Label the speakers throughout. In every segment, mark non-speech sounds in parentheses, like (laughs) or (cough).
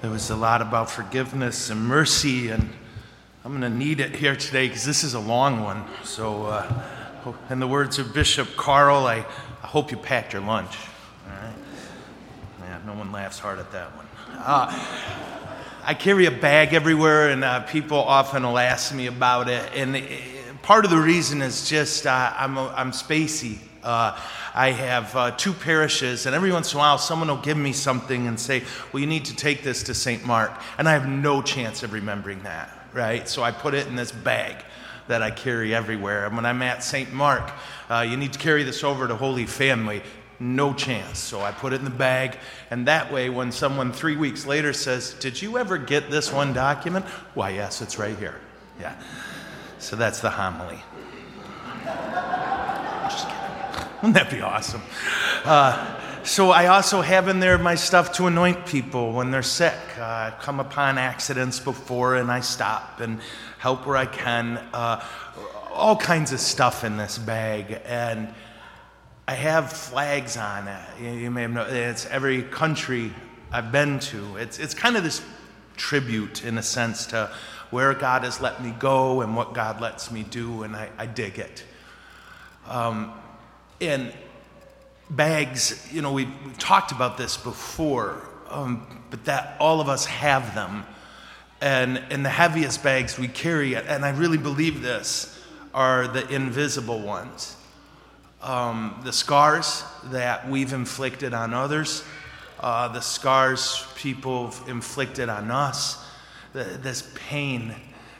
Speaker 1: There was a lot about forgiveness and mercy, and I'm going to need it here today because this is a long one. So, uh, in the words of Bishop Carl, I, I hope you packed your lunch. All right? Yeah, no one laughs hard at that one. Uh, I carry a bag everywhere, and uh, people often will ask me about it. And it, part of the reason is just uh, I'm, I'm spacey. Uh, I have uh, two parishes, and every once in a while, someone will give me something and say, Well, you need to take this to St. Mark. And I have no chance of remembering that, right? So I put it in this bag that I carry everywhere. And when I'm at St. Mark, uh, you need to carry this over to Holy Family. No chance. So I put it in the bag, and that way, when someone three weeks later says, Did you ever get this one document? Why, yes, it's right here. Yeah. So that's the homily. (laughs) Wouldn't that be awesome? Uh, so I also have in there my stuff to anoint people when they're sick. Uh, I've come upon accidents before, and I stop and help where I can. Uh, all kinds of stuff in this bag, and I have flags on it. You, you may have known it's every country I've been to. It's it's kind of this tribute, in a sense, to where God has let me go and what God lets me do, and I, I dig it. Um, and bags, you know, we've, we've talked about this before, um, but that all of us have them. And, and the heaviest bags we carry, and I really believe this, are the invisible ones. Um, the scars that we've inflicted on others, uh, the scars people have inflicted on us, the, this pain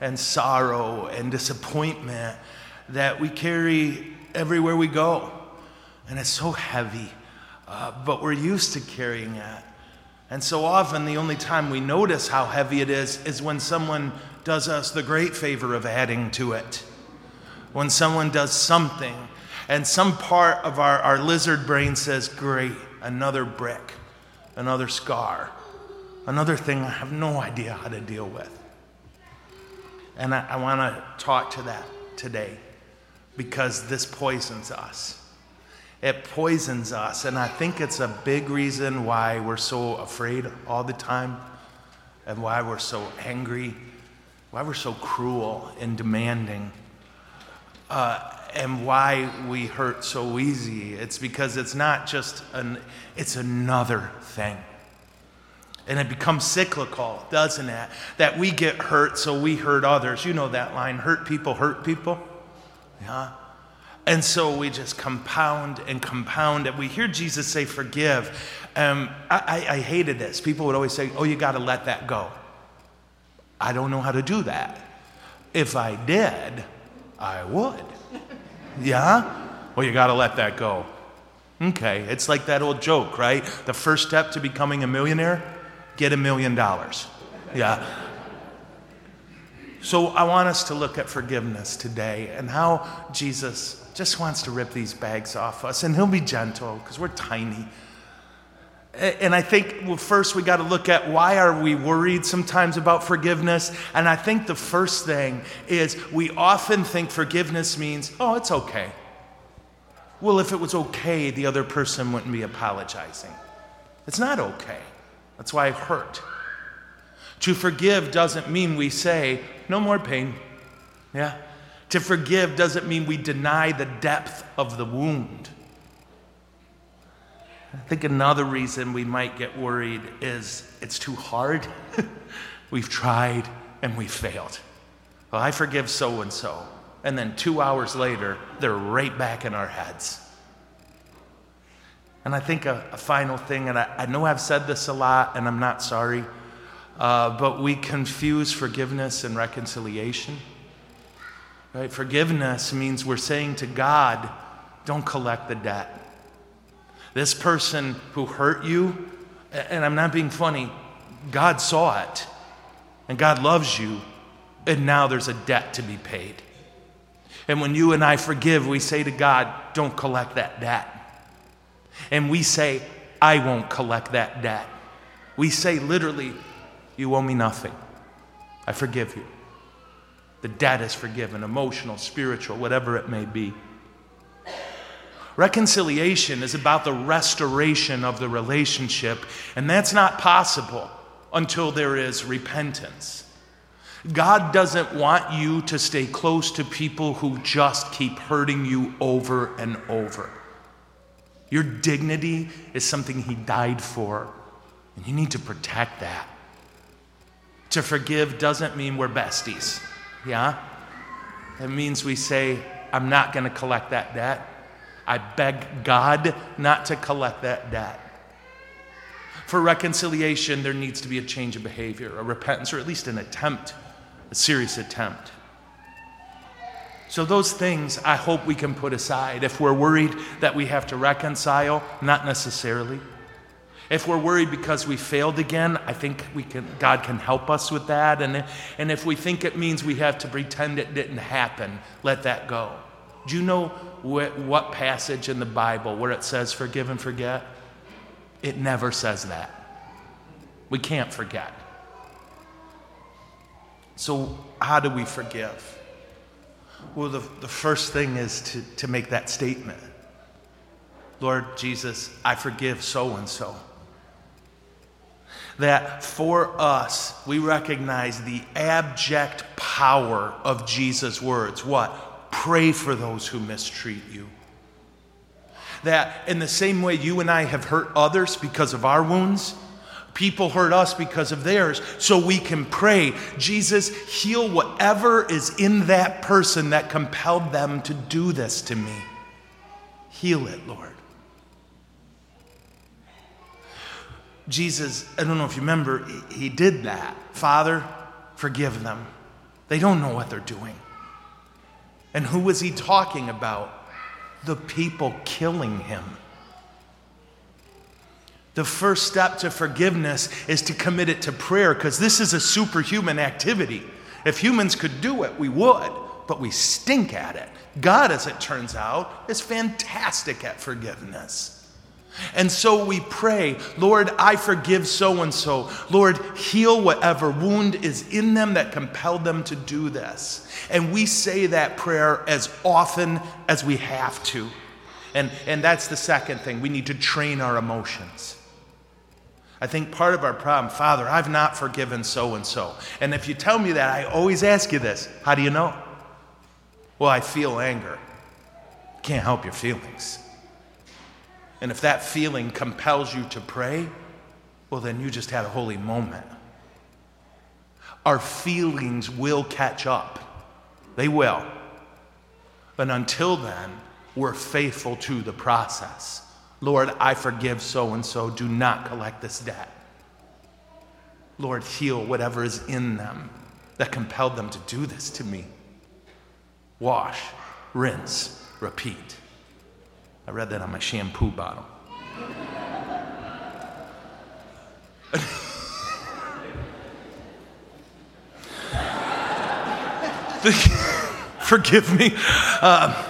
Speaker 1: and sorrow and disappointment that we carry everywhere we go and it's so heavy, uh, but we're used to carrying it. And so often, the only time we notice how heavy it is is when someone does us the great favor of adding to it. When someone does something, and some part of our, our lizard brain says, Great, another brick, another scar, another thing I have no idea how to deal with. And I, I want to talk to that today because this poisons us. It poisons us. And I think it's a big reason why we're so afraid all the time and why we're so angry, why we're so cruel and demanding, uh, and why we hurt so easy. It's because it's not just an, it's another thing. And it becomes cyclical, doesn't it? That we get hurt, so we hurt others. You know that line hurt people, hurt people. Yeah. And so we just compound and compound. And we hear Jesus say, forgive. Um, I, I, I hated this. People would always say, oh, you got to let that go. I don't know how to do that. If I did, I would. Yeah? Well, you got to let that go. Okay, it's like that old joke, right? The first step to becoming a millionaire, get a million dollars. Yeah. So I want us to look at forgiveness today and how Jesus just wants to rip these bags off us, and he'll be gentle because we're tiny. And I think well, first we got to look at why are we worried sometimes about forgiveness? And I think the first thing is we often think forgiveness means, oh, it's okay. Well, if it was okay, the other person wouldn't be apologizing. It's not okay. That's why I hurt. To forgive doesn't mean we say, no more pain. Yeah? To forgive doesn't mean we deny the depth of the wound. I think another reason we might get worried is it's too hard. (laughs) We've tried and we failed. Well, I forgive so and so. And then two hours later, they're right back in our heads. And I think a, a final thing, and I, I, know I've said this a lot, and I'm not sorry, uh, but we confuse forgiveness and reconciliation. Right? Forgiveness means we're saying to God, don't collect the debt. This person who hurt you, and I'm not being funny, God saw it, and God loves you, and now there's a debt to be paid. And when you and I forgive, we say to God, don't collect that debt. And we say, I won't collect that debt. We say literally, you owe me nothing. I forgive you. The debt is forgiven, emotional, spiritual, whatever it may be. Reconciliation is about the restoration of the relationship, and that's not possible until there is repentance. God doesn't want you to stay close to people who just keep hurting you over and over. Your dignity is something He died for, and you need to protect that. To forgive doesn't mean we're besties, yeah? It means we say, I'm not going to collect that debt. I beg God not to collect that debt. For reconciliation, there needs to be a change of behavior, a repentance, or at least an attempt, a serious attempt. So, those things I hope we can put aside. If we're worried that we have to reconcile, not necessarily. If we're worried because we failed again, I think we can, God can help us with that. And, and if we think it means we have to pretend it didn't happen, let that go. Do you know what, what passage in the Bible where it says forgive and forget? It never says that. We can't forget. So, how do we forgive? Well, the, the first thing is to, to make that statement Lord Jesus, I forgive so and so that for us, we recognize the abject power of Jesus' words. What? Pray for those who mistreat you. That in the same way you and I have hurt others because of our wounds, people hurt us because of theirs. So we can pray, Jesus, heal whatever is in that person that compelled them to do this to me. Heal it, Lord. Jesus, I don't know if you remember, he did that. Father, forgive them. They don't know what they're doing. And who was he talking about? The people killing him. The first step to forgiveness is to commit it to prayer because this is a superhuman activity. If humans could do it, we would, but we stink at it. God, as it turns out, is fantastic at forgiveness. And so we pray, Lord, I forgive so and so. Lord, heal whatever wound is in them that compelled them to do this. And we say that prayer as often as we have to. And, and that's the second thing. We need to train our emotions. I think part of our problem, Father, I've not forgiven so and so. And if you tell me that, I always ask you this how do you know? Well, I feel anger. Can't help your feelings. And if that feeling compels you to pray, well, then you just had a holy moment. Our feelings will catch up, they will. But until then, we're faithful to the process. Lord, I forgive so and so. Do not collect this debt. Lord, heal whatever is in them that compelled them to do this to me. Wash, rinse, repeat. I read that on my shampoo bottle. (laughs) Forgive me. Uh,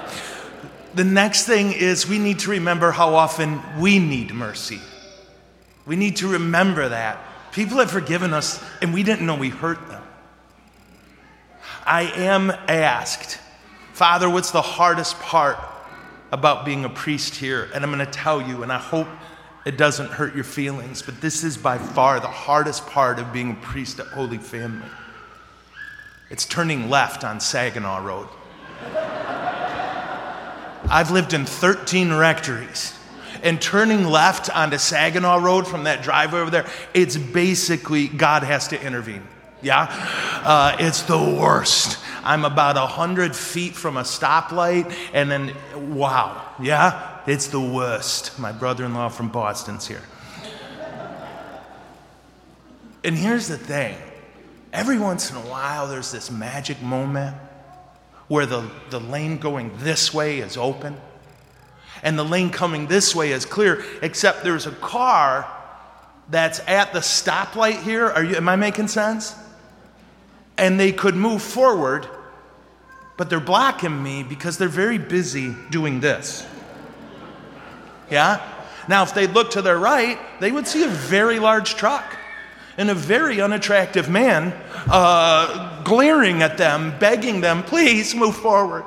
Speaker 1: the next thing is we need to remember how often we need mercy. We need to remember that. People have forgiven us and we didn't know we hurt them. I am asked, Father, what's the hardest part about being a priest here, and I'm going to tell you, and I hope it doesn't hurt your feelings, but this is by far the hardest part of being a priest at Holy Family. It's turning left on Saginaw Road. I've lived in 13 rectories. And turning left onto Saginaw Road from that driveway over there, it's basically God has to intervene. Yeah? Uh, it's the worst. I'm about 100 feet from a stoplight, and then, wow, yeah, it's the worst. My brother in law from Boston's here. And here's the thing every once in a while, there's this magic moment where the, the lane going this way is open and the lane coming this way is clear, except there's a car that's at the stoplight here. Are you, am I making sense? And they could move forward, but they're blocking me because they're very busy doing this. Yeah? Now, if they look to their right, they would see a very large truck and a very unattractive man uh, glaring at them, begging them, please move forward.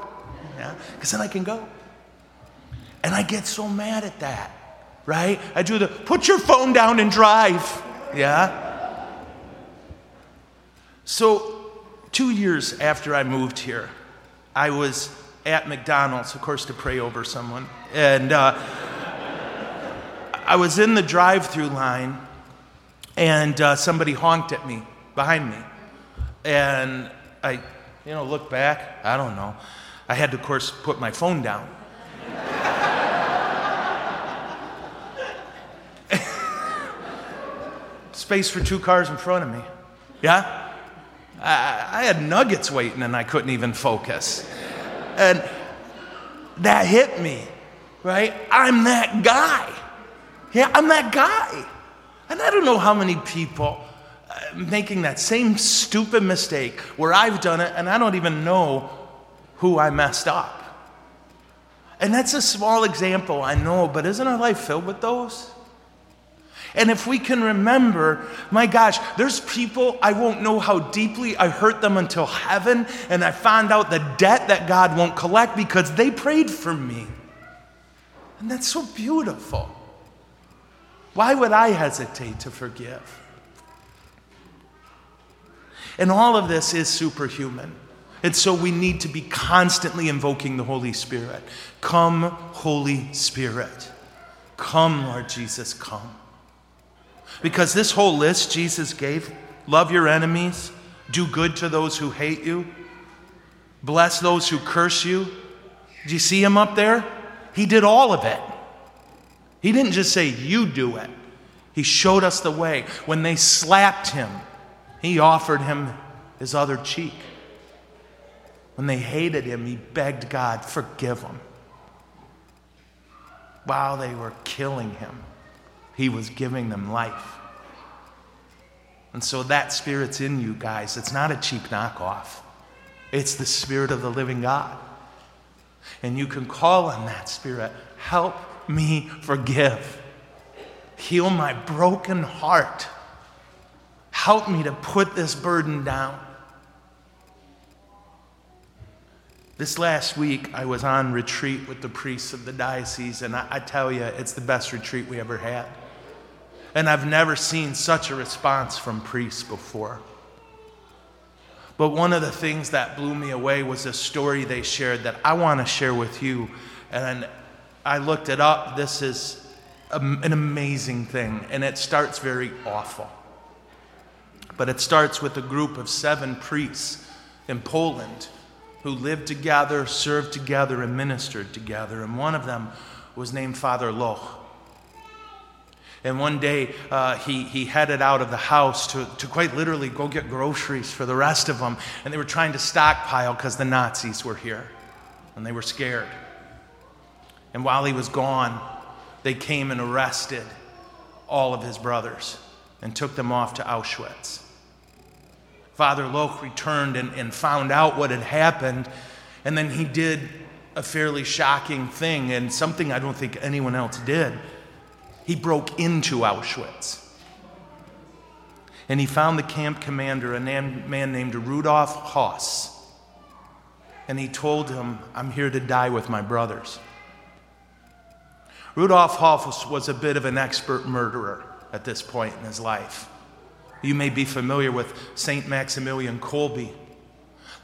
Speaker 1: Yeah? Because then I can go. And I get so mad at that, right? I do the put your phone down and drive. Yeah? So, two years after I moved here, I was at McDonald's, of course, to pray over someone. And uh, I was in the drive through line, and uh, somebody honked at me behind me. And I, you know, looked back. I don't know. I had to, of course, put my phone down. (laughs) Space for two cars in front of me. Yeah? I, I had nuggets waiting and I couldn't even focus. And that hit me, right? I'm that guy. Yeah, I'm that guy. And I don't know how many people uh, making that same stupid mistake where I've done it and I don't even know who I messed up. And that's a small example, I know, but isn't our life filled with those? And if we can remember, my gosh, there's people I won't know how deeply I hurt them until heaven, and I find out the debt that God won't collect because they prayed for me. And that's so beautiful. Why would I hesitate to forgive? And all of this is superhuman. And so we need to be constantly invoking the Holy Spirit. Come, Holy Spirit. Come, Lord Jesus, come. Because this whole list Jesus gave love your enemies, do good to those who hate you, bless those who curse you. Do you see him up there? He did all of it. He didn't just say, You do it. He showed us the way. When they slapped him, he offered him his other cheek. When they hated him, he begged God, Forgive them. While they were killing him, he was giving them life. And so that spirit's in you guys. It's not a cheap knockoff, it's the spirit of the living God. And you can call on that spirit. Help me forgive. Heal my broken heart. Help me to put this burden down. This last week, I was on retreat with the priests of the diocese, and I, I tell you, it's the best retreat we ever had. And I've never seen such a response from priests before. But one of the things that blew me away was a story they shared that I want to share with you. And I looked it up. This is an amazing thing, and it starts very awful. But it starts with a group of seven priests in Poland who lived together, served together, and ministered together. And one of them was named Father Loch. And one day uh, he, he headed out of the house to, to quite literally go get groceries for the rest of them. And they were trying to stockpile because the Nazis were here and they were scared. And while he was gone, they came and arrested all of his brothers and took them off to Auschwitz. Father Loch returned and, and found out what had happened, and then he did a fairly shocking thing and something I don't think anyone else did. He broke into Auschwitz. And he found the camp commander, a man named Rudolf Höss. And he told him, I'm here to die with my brothers. Rudolf Höss was a bit of an expert murderer at this point in his life. You may be familiar with St. Maximilian Kolbe,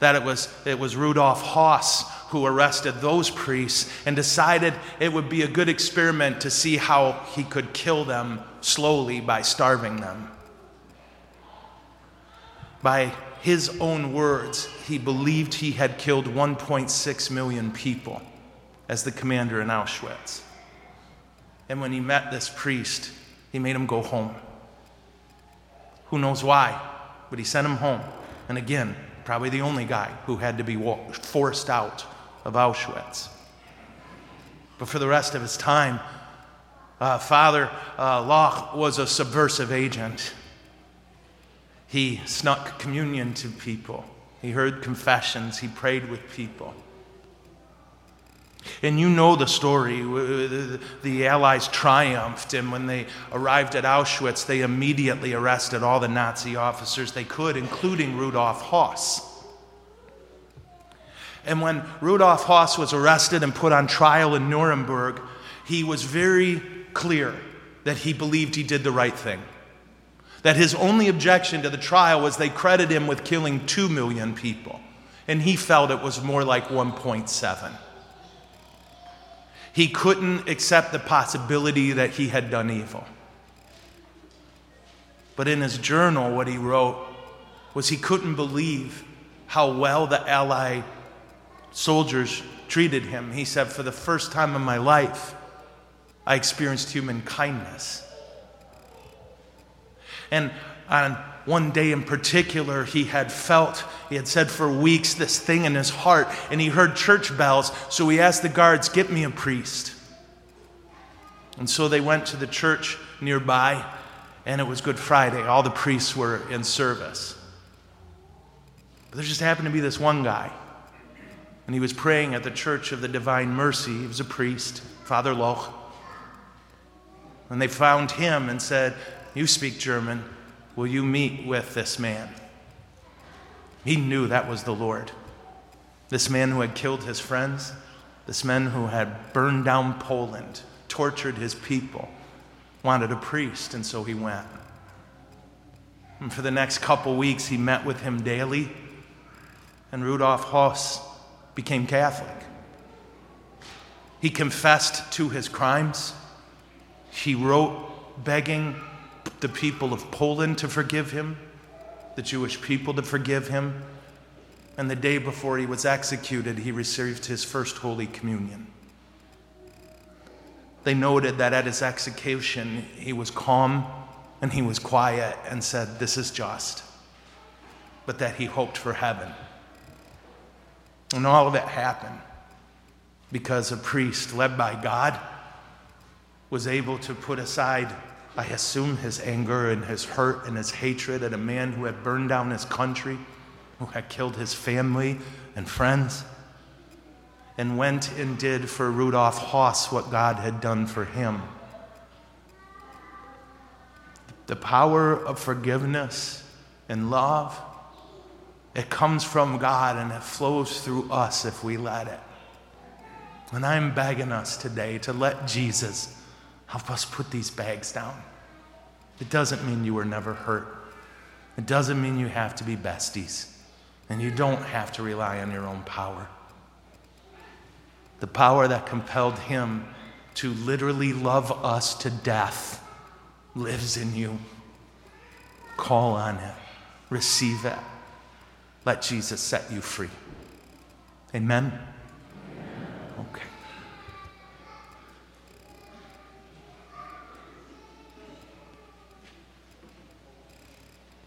Speaker 1: that it was, it was Rudolf Höss who arrested those priests and decided it would be a good experiment to see how he could kill them slowly by starving them. By his own words, he believed he had killed 1.6 million people as the commander in Auschwitz. And when he met this priest, he made him go home. Who knows why? But he sent him home. And again, probably the only guy who had to be forced out of Auschwitz. But for the rest of his time, uh, Father uh, Loch was a subversive agent. He snuck communion to people, he heard confessions, he prayed with people. And you know the story. The Allies triumphed, and when they arrived at Auschwitz, they immediately arrested all the Nazi officers they could, including Rudolf Höss. And when Rudolf Höss was arrested and put on trial in Nuremberg, he was very clear that he believed he did the right thing. That his only objection to the trial was they credited him with killing 2 million people, and he felt it was more like 1.7. He couldn't accept the possibility that he had done evil. But in his journal, what he wrote was he couldn't believe how well the Ally soldiers treated him. He said, For the first time in my life, I experienced human kindness. And on one day in particular, he had felt, he had said for weeks, this thing in his heart, and he heard church bells. So he asked the guards, Get me a priest. And so they went to the church nearby, and it was Good Friday. All the priests were in service. But there just happened to be this one guy. And he was praying at the Church of the Divine Mercy. He was a priest, Father Loch. And they found him and said, You speak German. Will you meet with this man? He knew that was the Lord. This man who had killed his friends, this man who had burned down Poland, tortured his people, wanted a priest, and so he went. And for the next couple weeks, he met with him daily, and Rudolf Höss became Catholic. He confessed to his crimes. He wrote begging the people of Poland to forgive him, the Jewish people to forgive him. And the day before he was executed, he received his first Holy Communion. They noted that at his execution, he was calm and he was quiet and said, This is just, but that he hoped for heaven. And all of it happened because a priest led by God was able to put aside, I assume, his anger and his hurt and his hatred at a man who had burned down his country, who had killed his family and friends, and went and did for Rudolf Höss what God had done for him. The power of forgiveness and love, it comes from God and it flows through us if we let it. And I'm begging us today to let Jesus Help us put these bags down. It doesn't mean you were never hurt. It doesn't mean you have to be besties. And you don't have to rely on your own power. The power that compelled him to literally love us to death lives in you. Call on it, receive it. Let Jesus set you free. Amen?